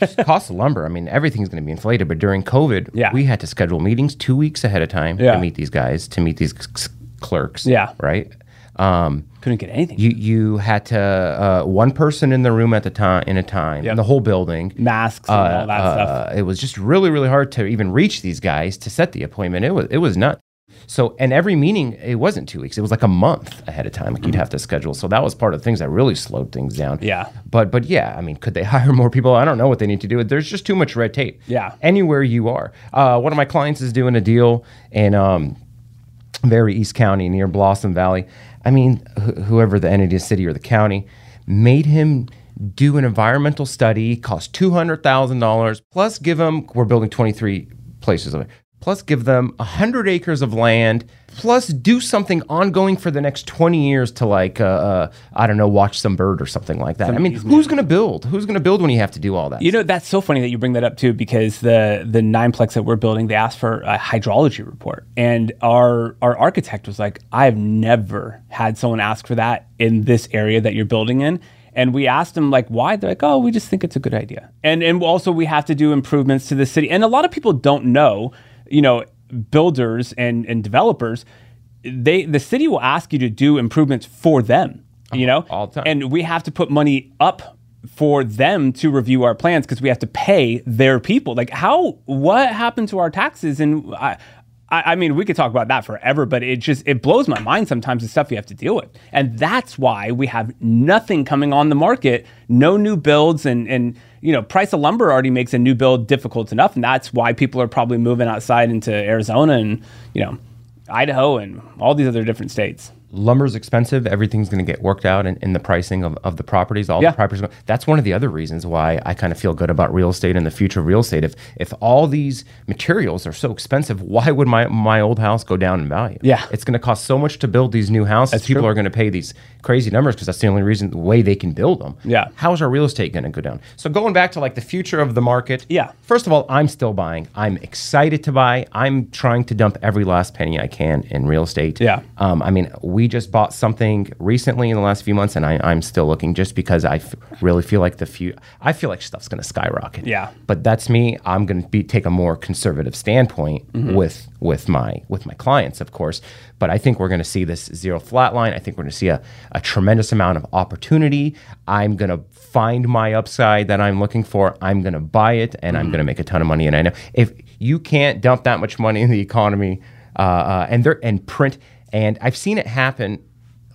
[SPEAKER 3] Just cost of lumber. I mean, everything's going to be inflated. But during COVID,
[SPEAKER 4] Yeah.
[SPEAKER 3] we had to schedule meetings two weeks ahead of time
[SPEAKER 4] Yeah.
[SPEAKER 3] to meet these guys, to meet these c- clerks.
[SPEAKER 4] Yeah.
[SPEAKER 3] Right. Um,
[SPEAKER 4] Couldn't get anything.
[SPEAKER 3] you you had to uh, one person in the room at the time in a time in the whole building.
[SPEAKER 4] Masks and all that stuff.
[SPEAKER 3] Uh, it was just really really hard to even reach these guys to set the appointment. It was it was nuts. So and every meeting it wasn't two weeks. It was like a month ahead of time. Like you'd have to schedule. So that was part of the things that really slowed things down.
[SPEAKER 4] Yeah.
[SPEAKER 3] But but yeah, I mean, could they hire more people? I don't know what they need to do. There's just too much red tape.
[SPEAKER 4] Yeah.
[SPEAKER 3] Anywhere you are. Uh, one of my clients is doing a deal in um, very East County near Blossom Valley. I mean, wh- whoever the entity, the city or the county, made him do an environmental study, cost two hundred thousand dollars, plus give him. We're building twenty three places of it. Plus, give them hundred acres of land. Plus, do something ongoing for the next twenty years to like, uh, uh, I don't know, watch some bird or something like that. I mean, who's going to build? Who's going to build when you have to do all that?
[SPEAKER 4] You know, that's so funny that you bring that up too, because the the nineplex that we're building, they asked for a hydrology report, and our our architect was like, "I've never had someone ask for that in this area that you're building in." And we asked them like, "Why?" They're like, "Oh, we just think it's a good idea." And and also we have to do improvements to the city, and a lot of people don't know, you know, builders and and developers, they the city will ask you to do improvements for them, you uh-huh. know,
[SPEAKER 3] all the time.
[SPEAKER 4] and we have to put money up for them to review our plans because we have to pay their people. Like how what happened to our taxes? And I, I, I mean, we could talk about that forever, but it just it blows my mind sometimes the stuff we have to deal with, and that's why we have nothing coming on the market, no new builds, and and you know, price of lumber already makes a new build difficult enough, and that's why people are probably moving outside into Arizona and you know, Idaho and all these other different states.
[SPEAKER 3] Lumber's expensive. Everything's going to get worked out in, in the pricing of, of the properties. All
[SPEAKER 4] Yeah.
[SPEAKER 3] the properties. That's one of the other reasons why I kind of feel good about real estate and the future of real estate. If if all these materials are so expensive, why would my my old house go down in value?
[SPEAKER 4] Yeah.
[SPEAKER 3] it's going to cost so much to build these new houses. People
[SPEAKER 4] true.
[SPEAKER 3] are going to pay these crazy numbers because that's the only reason the way they can build them.
[SPEAKER 4] Yeah.
[SPEAKER 3] how's our real estate going to go down? So going back to like the future of the market.
[SPEAKER 4] Yeah.
[SPEAKER 3] First of all, I'm still buying. I'm excited to buy. I'm trying to dump every last penny I can in real estate.
[SPEAKER 4] Yeah.
[SPEAKER 3] Um, I mean, we just bought something recently in the last few months, and I, I'm still looking just because I f- really feel like the few. I feel like stuff's going to skyrocket.
[SPEAKER 4] Yeah.
[SPEAKER 3] But that's me. I'm going to be take a more conservative standpoint
[SPEAKER 4] Mm-hmm.
[SPEAKER 3] with with my with my clients, of course. But I think we're going to see this zero flat line. I think we're going to see a, a tremendous amount of opportunity. I'm going to find my upside that I'm looking for. I'm going to buy it, and I'm going to make a ton of money. And I know if you can't dump that much money in the economy uh, uh, and they're and print, and I've seen it happen.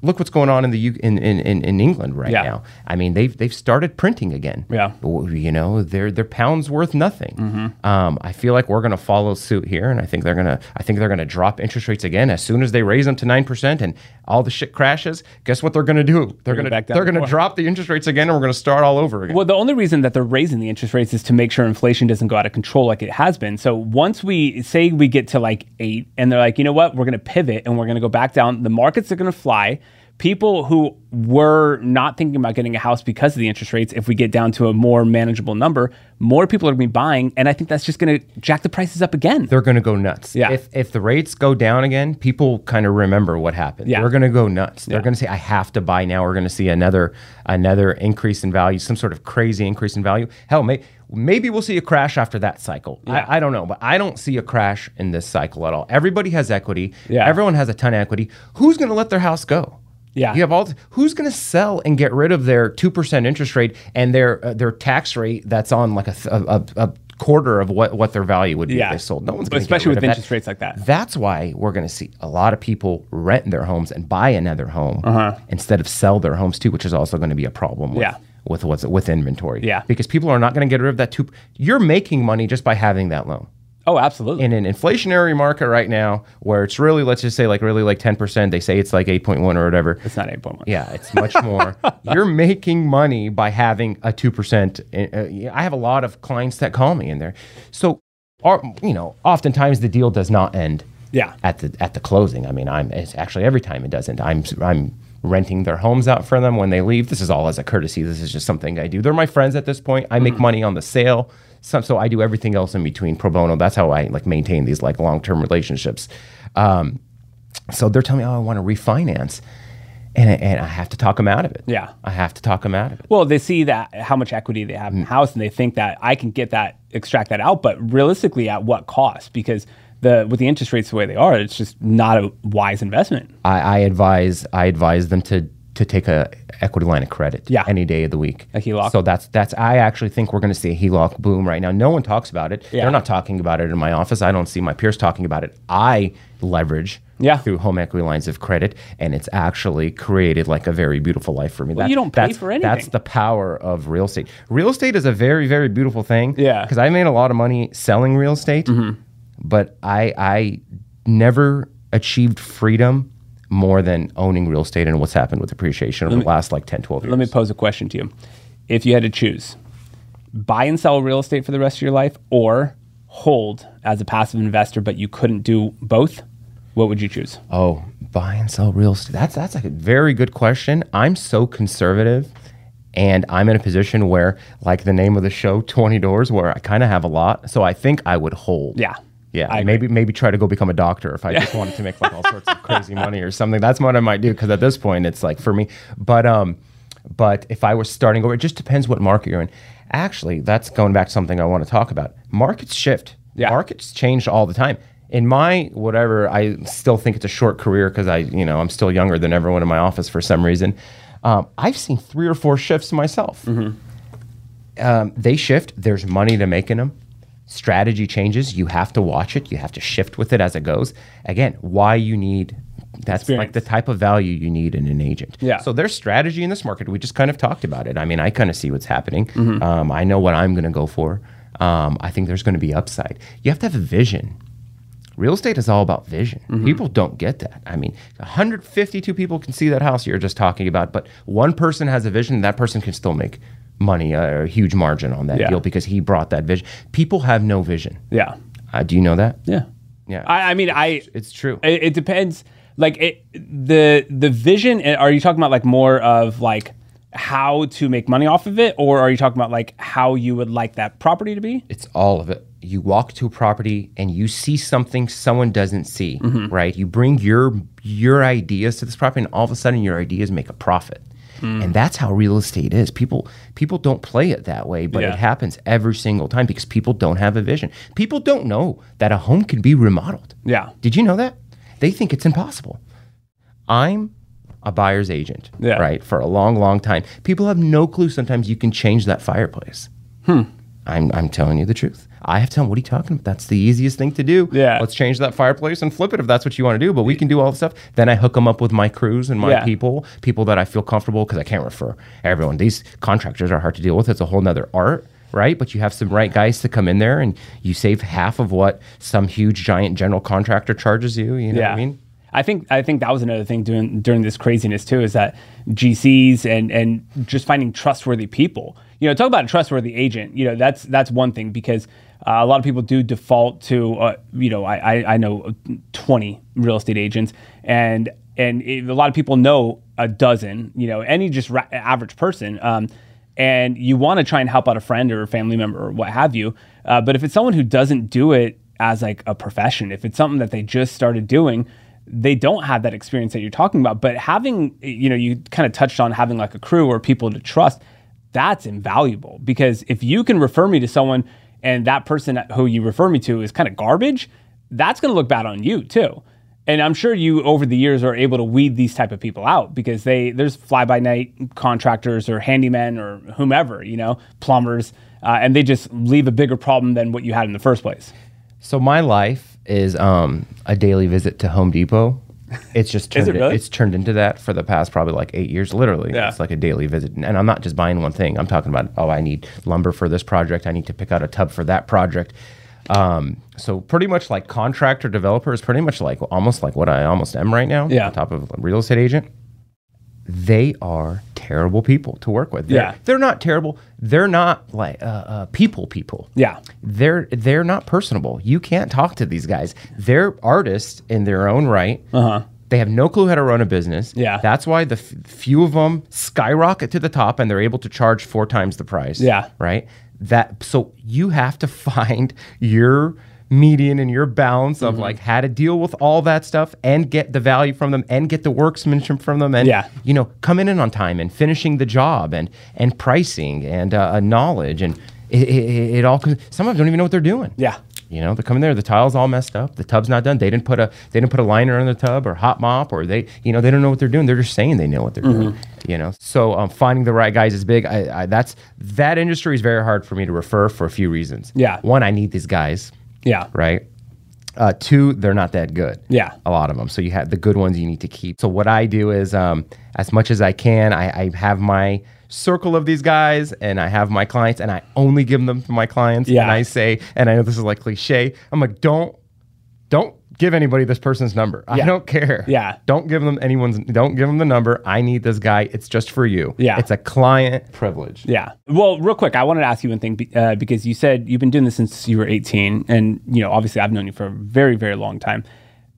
[SPEAKER 3] Look what's going on in the U- in, in, in, in England right
[SPEAKER 4] Yeah.
[SPEAKER 3] now. I mean, they've they've started printing again.
[SPEAKER 4] Yeah.
[SPEAKER 3] You know, their their pounds worth nothing. Um, I feel like we're going to follow suit here, and I think they're gonna I think they're gonna drop interest rates again as soon as they raise them to nine percent and all the shit crashes. Guess what they're going to do? They're going to
[SPEAKER 4] back down
[SPEAKER 3] they're going to drop the interest rates again, and we're going to start all over again.
[SPEAKER 4] Well, the only reason that they're raising the interest rates is to make sure inflation doesn't go out of control like it has been. So once we say we get to like eight and they're like, you know what, we're going to pivot and we're going to go back down, the markets are going to fly. People who were not thinking about getting a house because of the interest rates, if we get down to a more manageable number, more people are going to be buying, and I think that's just going to jack the prices up again.
[SPEAKER 3] they're going to go nuts.
[SPEAKER 4] Yeah.
[SPEAKER 3] If if the rates go down again, people kind of remember what happened.
[SPEAKER 4] Yeah.
[SPEAKER 3] They're going to go nuts. They're
[SPEAKER 4] Yeah.
[SPEAKER 3] going to say, "I have to buy now." We're going to see another another increase in value, some sort of crazy increase in value. Hell, may, maybe we'll see a crash after that cycle. I, I don't know, but I don't see a crash in this cycle at all. Everybody has equity.
[SPEAKER 4] Yeah.
[SPEAKER 3] Everyone has a ton of equity. Who's going to let their house go?
[SPEAKER 4] Yeah.
[SPEAKER 3] You have all. Who's going to sell and get rid of their two percent interest rate and their uh, their tax rate that's on like a, th- a, a, quarter of what what their value would be
[SPEAKER 4] Yeah.
[SPEAKER 3] if they sold? No one's going to
[SPEAKER 4] Especially
[SPEAKER 3] get rid
[SPEAKER 4] with interest rates like that.
[SPEAKER 3] That's why we're going to see a lot of people rent their homes and buy another home
[SPEAKER 4] Uh-huh.
[SPEAKER 3] instead of sell their homes too, which is also going to be a problem. With,
[SPEAKER 4] Yeah.
[SPEAKER 3] With what's with inventory.
[SPEAKER 4] Yeah.
[SPEAKER 3] Because people are not going to get rid of that two. You're making money just by having that loan
[SPEAKER 4] Oh, absolutely.
[SPEAKER 3] in an inflationary market right now where it's really let's just say like really like 10% they say it's like 8.1 or whatever.
[SPEAKER 4] It's not 8.1.
[SPEAKER 3] yeah it's much more. You're making money by having a 2% uh, i have a lot of clients that call me in there. So our, you know oftentimes the deal does not end
[SPEAKER 4] Yeah.
[SPEAKER 3] at the at the closing. I mean i'm it's actually every time it doesn't. I'm i'm renting their homes out for them when they leave. This is all as a courtesy. This is just something i do. They're my friends at this point. I make money on the sale so, so i do everything else in between pro bono that's how i like maintain these like long-term relationships um, so they're telling me oh i want to refinance and, I- and i have to talk them out of it
[SPEAKER 4] Yeah.
[SPEAKER 3] i have to talk them out of it
[SPEAKER 4] Well, they see that how much equity they have in the house, and they think that I can get that, extract that out. But realistically, at what cost? Because the with the interest rates the way they are, it's just not a wise investment.
[SPEAKER 3] I, I advise I advise them to to take a equity line of credit
[SPEAKER 4] Yeah.
[SPEAKER 3] any day of the week.
[SPEAKER 4] A HELOC.
[SPEAKER 3] So that's that's I actually think we're going to see a HELOC boom right now. No one talks about it.
[SPEAKER 4] Yeah.
[SPEAKER 3] They're not talking about it in my office. I don't see my peers talking about it. I leverage
[SPEAKER 4] Yeah.
[SPEAKER 3] through home equity lines of credit, and it's actually created like a very beautiful life for me.
[SPEAKER 4] Well, you don't pay
[SPEAKER 3] that's,
[SPEAKER 4] for anything.
[SPEAKER 3] That's the power of real estate. Real estate is a very very beautiful thing.
[SPEAKER 4] Yeah.
[SPEAKER 3] Because I made a lot of money selling real estate,
[SPEAKER 4] Mm-hmm.
[SPEAKER 3] but I I never achieved freedom more than owning real estate and what's happened with appreciation over the last like 10 12 years.
[SPEAKER 4] Let me pose a question to you: If you had to choose, buy and sell real estate for the rest of your life, or hold as a passive investor, but you couldn't do both, what would you choose?
[SPEAKER 3] Oh, buy and sell real estate. That's that's a very good question. I'm so conservative and I'm in a position where like the name of the show 20 doors where I kind of have a lot. So I think I would hold.
[SPEAKER 4] Yeah.
[SPEAKER 3] Yeah,
[SPEAKER 4] I
[SPEAKER 3] maybe maybe try to go become a doctor if I just wanted to make like all sorts of crazy money or something. That's what I might do because at this point it's like for me. But um, but if I was starting over, it just depends what market you're in. Actually, that's going back to something I want to talk about. Markets shift.
[SPEAKER 4] Yeah.
[SPEAKER 3] markets change all the time. In my whatever, I still think it's a short career because I you know I'm still younger than everyone in my office for some reason. Um, I've seen three or four shifts myself um, they shift. There's money to make in them. Strategy changes. You have to watch it. You have to shift with it as it goes. Again, why you need that's like the type of value you need in an agent.
[SPEAKER 4] Yeah.
[SPEAKER 3] So there's strategy in this market. We just kind of talked about it. I mean, I kind of see what's happening.
[SPEAKER 4] Mm-hmm.
[SPEAKER 3] Um, I know what I'm going to go for. Um, I think there's going to be upside. You have to have a vision. Real estate is all about vision.
[SPEAKER 4] Mm-hmm.
[SPEAKER 3] People don't get that. I mean, 152 people can see that house you're just talking about, but one person has a vision, that person can still make money, a huge margin on that
[SPEAKER 4] Yeah.
[SPEAKER 3] deal because he brought that vision. People have no vision.
[SPEAKER 4] Yeah.
[SPEAKER 3] Uh, do you know that?
[SPEAKER 4] Yeah.
[SPEAKER 3] Yeah.
[SPEAKER 4] I, I mean, I
[SPEAKER 3] It's true.
[SPEAKER 4] It, it depends. Like it, the the vision. Are you talking about like more of like how to make money off of it, or are you talking about like how you would like that property to be?
[SPEAKER 3] It's all of it. You walk to a property and you see something someone doesn't see,
[SPEAKER 4] Mm-hmm.
[SPEAKER 3] right? You bring your your ideas to this property, and all of a sudden your ideas make a profit.
[SPEAKER 4] Mm.
[SPEAKER 3] And that's how real estate is. People people don't play it that way, but
[SPEAKER 4] Yeah.
[SPEAKER 3] it happens every single time because people don't have a vision. People don't know that a home can be remodeled.
[SPEAKER 4] Yeah.
[SPEAKER 3] Did you know that? They think it's impossible. I'm a buyer's agent,
[SPEAKER 4] Yeah.
[SPEAKER 3] right? For a long, long time. People have no clue sometimes you can change that fireplace.
[SPEAKER 4] Hmm.
[SPEAKER 3] I'm, I'm telling you the truth. I have to tell them, what are you talking about? That's the easiest thing to do.
[SPEAKER 4] Yeah.
[SPEAKER 3] Let's change that fireplace and flip it if that's what you want to do. But we can do all the stuff. Then I hook them up with my crews and my
[SPEAKER 4] Yeah.
[SPEAKER 3] people, people that I feel comfortable because I can't refer everyone. These contractors are hard to deal with. It's a whole nother art, right? But you have some right guys to come in there and you save half of what some huge giant general contractor charges you. You know
[SPEAKER 4] yeah.
[SPEAKER 3] what I mean?
[SPEAKER 4] I think I think that was another thing during during this craziness too is that GCs and and just finding trustworthy people. You know, talk about a trustworthy agent. You know, that's that's one thing because uh, a lot of people do default to. Uh, you know, I, I I know twenty real estate agents, and and it, a lot of people know a dozen. You know, any just ra- average person. Um, and you want to try and help out a friend or a family member or what have you. Uh, but if it's someone who doesn't do it as like a profession, if it's something that they just started doing, they don't have that experience that you're talking about. But having, you know, you kind of touched on having like a crew or people to trust, that's invaluable because if you can refer me to someone and that person who you refer me to is kind of garbage, that's going to look bad on you too. And I'm sure you over the years are able to weed these type of people out because they there's fly by night contractors or handymen or whomever, you know, plumbers, uh, and they just leave a bigger problem than what you had in the first place.
[SPEAKER 3] So my life is um, a daily visit to Home Depot. It's just turned
[SPEAKER 4] it really?
[SPEAKER 3] it's turned into that for the past probably like eight years. Literally,
[SPEAKER 4] Yeah.
[SPEAKER 3] it's like a daily visit, and I'm not just buying one thing. I'm talking about oh, I need lumber for this project. I need to pick out a tub for that project. Um, so pretty much like contractor developer is pretty much like almost like what I almost am right now.
[SPEAKER 4] Yeah.
[SPEAKER 3] on top of a real estate agent. They are terrible people to work with. They're,
[SPEAKER 4] Yeah.
[SPEAKER 3] they're not terrible. They're not like uh, uh, people people
[SPEAKER 4] Yeah.
[SPEAKER 3] they're they're not personable. You can't talk to these guys. They're artists in their own right. Uh-huh. They have no clue how to run a business.
[SPEAKER 4] Yeah.
[SPEAKER 3] That's why the f- few of them skyrocket to the top and they're able to charge four times the price.
[SPEAKER 4] Yeah.
[SPEAKER 3] Right? That so you have to find your median and your balance
[SPEAKER 4] Mm-hmm.
[SPEAKER 3] of like how to deal with all that stuff and get the value from them and get the workmanship from them and
[SPEAKER 4] Yeah.
[SPEAKER 3] you know coming in on time and finishing the job and and pricing and uh, uh, knowledge and it, it, it all comes some of them don't even know what they're doing
[SPEAKER 4] Yeah.
[SPEAKER 3] you know, they come in there, the tile's all messed up, the tub's not done. They didn't put a they didn't put a liner in the tub or hot mop or they you know they don't know what they're doing. They're just saying they know what they're doing.
[SPEAKER 4] Mm-hmm.
[SPEAKER 3] You know, so um, finding the right guys is big. I, I, that's that industry is very hard for me to refer for a few reasons.
[SPEAKER 4] Yeah.
[SPEAKER 3] one, I need these guys,
[SPEAKER 4] Yeah.
[SPEAKER 3] right? Uh, two, they're not that good.
[SPEAKER 4] Yeah.
[SPEAKER 3] a lot of them. So you have the good ones you need to keep. So what I do is, um, as much as I can, I, I have my circle of these guys, and I have my clients, and I only give them to my clients.
[SPEAKER 4] Yeah.
[SPEAKER 3] And I say, and I know this is like cliche. I'm like, don't, don't give anybody this person's number. I
[SPEAKER 4] Yeah.
[SPEAKER 3] don't care.
[SPEAKER 4] Yeah.
[SPEAKER 3] Don't give them anyone's. Don't give them the number. I need this guy. It's just for you.
[SPEAKER 4] Yeah.
[SPEAKER 3] It's a client privilege.
[SPEAKER 4] Yeah. Well, real quick, I wanted to ask you one thing uh, because you said you've been doing this since you were 18, and you know, obviously, I've known you for a very, very long time,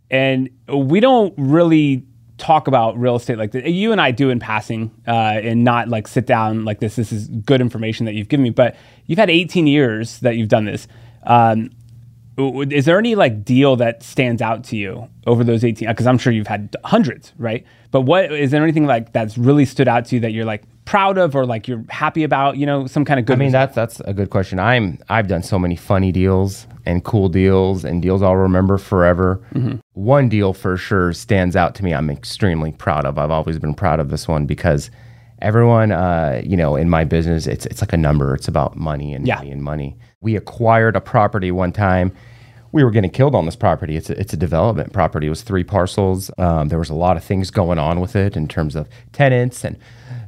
[SPEAKER 4] and we don't really talk about real estate like this. You and I do in passing, uh, and not like sit down like this. This is good information that you've given me, but you've had 18 years that you've done this. Um, w- is there any like deal that stands out to you over those 18 uh, because i'm sure you've had hundreds right but what is there anything like that's really stood out to you that you're like proud of or like you're happy about you know some kind of good
[SPEAKER 3] I mean
[SPEAKER 4] result?
[SPEAKER 3] that's that's a good question. I'm I've done so many funny deals and cool deals and deals I'll remember forever. Mm-hmm. One deal for sure stands out to me. I'm extremely proud of. I've always been proud of this one because everyone, uh, you know, in my business, it's it's like a number. It's about money and
[SPEAKER 4] Yeah.
[SPEAKER 3] money and money. We acquired a property one time. We were getting killed on this property. It's a, it's a development property. It was three parcels. Um, there was a lot of things going on with it in terms of tenants and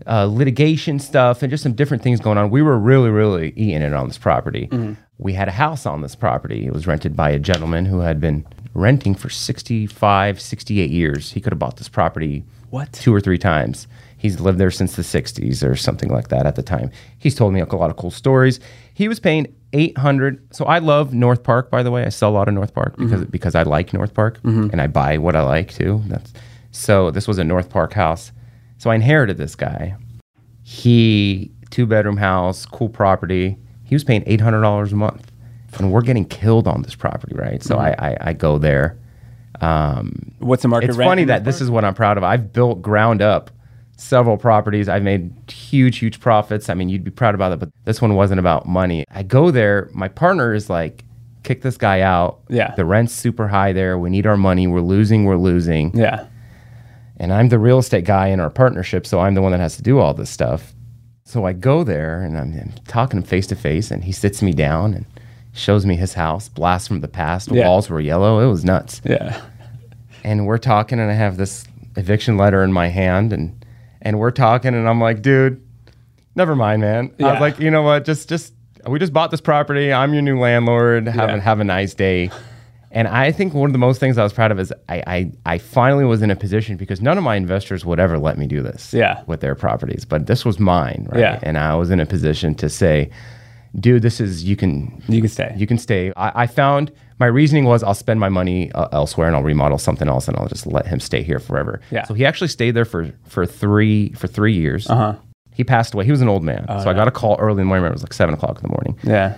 [SPEAKER 3] uh, litigation stuff and just some different things going on. We were really, really eating it on this property. We had a house on this property. It was rented by a gentleman who had been renting for 65, 68 years. He could have bought this property
[SPEAKER 4] What?
[SPEAKER 3] two or three times. He's lived there since the 60s or something like that at the time. He's told me a lot of cool stories. He was paying 800 So I love North Park by the way. I sell a lot of North Park because mm-hmm. because I like North Park mm-hmm. and I buy what I like too. That's So this was a North Park house. So I inherited this guy. He two bedroom house, cool property. He was paying $800 a month. And we're getting killed on this property, right? So mm-hmm. I, I I go there. Um,
[SPEAKER 4] what's the market
[SPEAKER 3] rate?
[SPEAKER 4] it's
[SPEAKER 3] funny that this is what I'm proud of. I've built ground up several properties. I've made huge, huge profits. I mean, you'd be proud about it, but this one wasn't about money. I go there, my partner is like, kick this guy out.
[SPEAKER 4] Yeah.
[SPEAKER 3] The rent's super high there. We need our money. We're losing, we're losing.
[SPEAKER 4] yeah
[SPEAKER 3] And I'm the real estate guy in our partnership, so I'm the one that has to do all this stuff. So I go there and I'm, I'm talking face to face, and he sits me down and shows me his house, blast from the past. The
[SPEAKER 4] Yeah.
[SPEAKER 3] walls were yellow. It was nuts
[SPEAKER 4] yeah
[SPEAKER 3] and we're talking and I have this eviction letter in my hand and and we're talking and I'm like, dude, never mind, man. I was like, you know what? Just just we just bought this property. I'm your new landlord. Have
[SPEAKER 4] Yeah.
[SPEAKER 3] a, have a nice day. And I think one of the most things I was proud of is I, I I finally was in a position because none of my investors would ever let me do this
[SPEAKER 4] Yeah.
[SPEAKER 3] with their properties, but this was mine, right?
[SPEAKER 4] Yeah.
[SPEAKER 3] And I was in a position to say, dude, this is you can
[SPEAKER 4] You can stay.
[SPEAKER 3] you can stay. I, I found my reasoning was I'll spend my money uh, elsewhere and I'll remodel something else and I'll just let him stay here forever.
[SPEAKER 4] Yeah.
[SPEAKER 3] So he actually stayed there for for three for three years. Uh huh. He passed away. He was an old man, so I got a call early in the morning. It was like seven o'clock in the morning
[SPEAKER 4] yeah.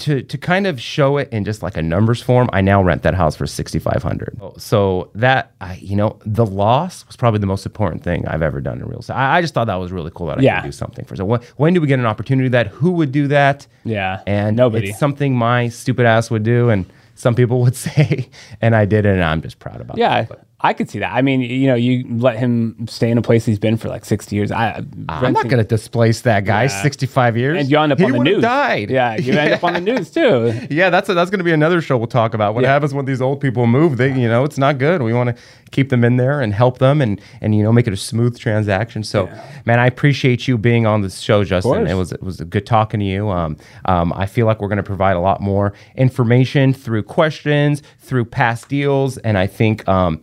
[SPEAKER 3] To to kind of show it in just like a numbers form, I now rent that house for sixty five hundred. Oh. So that I, you know, the loss was probably the most important thing I've ever done in real estate. I, I just thought that was really cool that I
[SPEAKER 4] Yeah.
[SPEAKER 3] could do something for. So when, when do we get an opportunity that? Who would do that?
[SPEAKER 4] Yeah.
[SPEAKER 3] and
[SPEAKER 4] Nobody.
[SPEAKER 3] It's something my stupid ass would do, and some people would say, and I did it, and I'm just proud about. It. Yeah.
[SPEAKER 4] I could see that. I mean, you know, you let him stay in a place he's been for like 60 years. I,
[SPEAKER 3] I'm not going to displace that guy.
[SPEAKER 4] Yeah.
[SPEAKER 3] 65 years,
[SPEAKER 4] And you end up
[SPEAKER 3] he
[SPEAKER 4] on the news.
[SPEAKER 3] Died.
[SPEAKER 4] Yeah. You end up on the news too.
[SPEAKER 3] Yeah, that's that's going to be another show we'll talk about. What
[SPEAKER 4] Yeah.
[SPEAKER 3] happens when these old people move? They, you know, it's not good. We want to keep them in there and help them, and and you know, make it a smooth transaction. So, man, I appreciate you being on the show, Justin. It was it was good talking to you. Um, um, I feel like we're going to provide a lot more information through questions, through past deals, and I think. Um,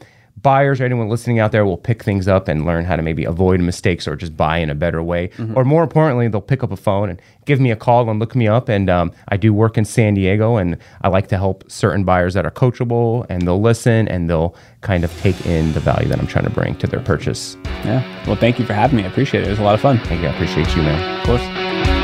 [SPEAKER 3] Buyers or anyone listening out there will pick things up and learn how to maybe avoid mistakes or just buy in a better way. Or more importantly, they'll pick up a phone and give me a call and look me up. And um, I do work in San Diego, and I like to help certain buyers that are coachable and they'll listen and they'll kind of take in the value that I'm trying to bring to their purchase.
[SPEAKER 4] Yeah. Well, thank you for having me. I appreciate it. It was a lot of fun.
[SPEAKER 3] Thank you. I appreciate you, man.
[SPEAKER 4] Of course.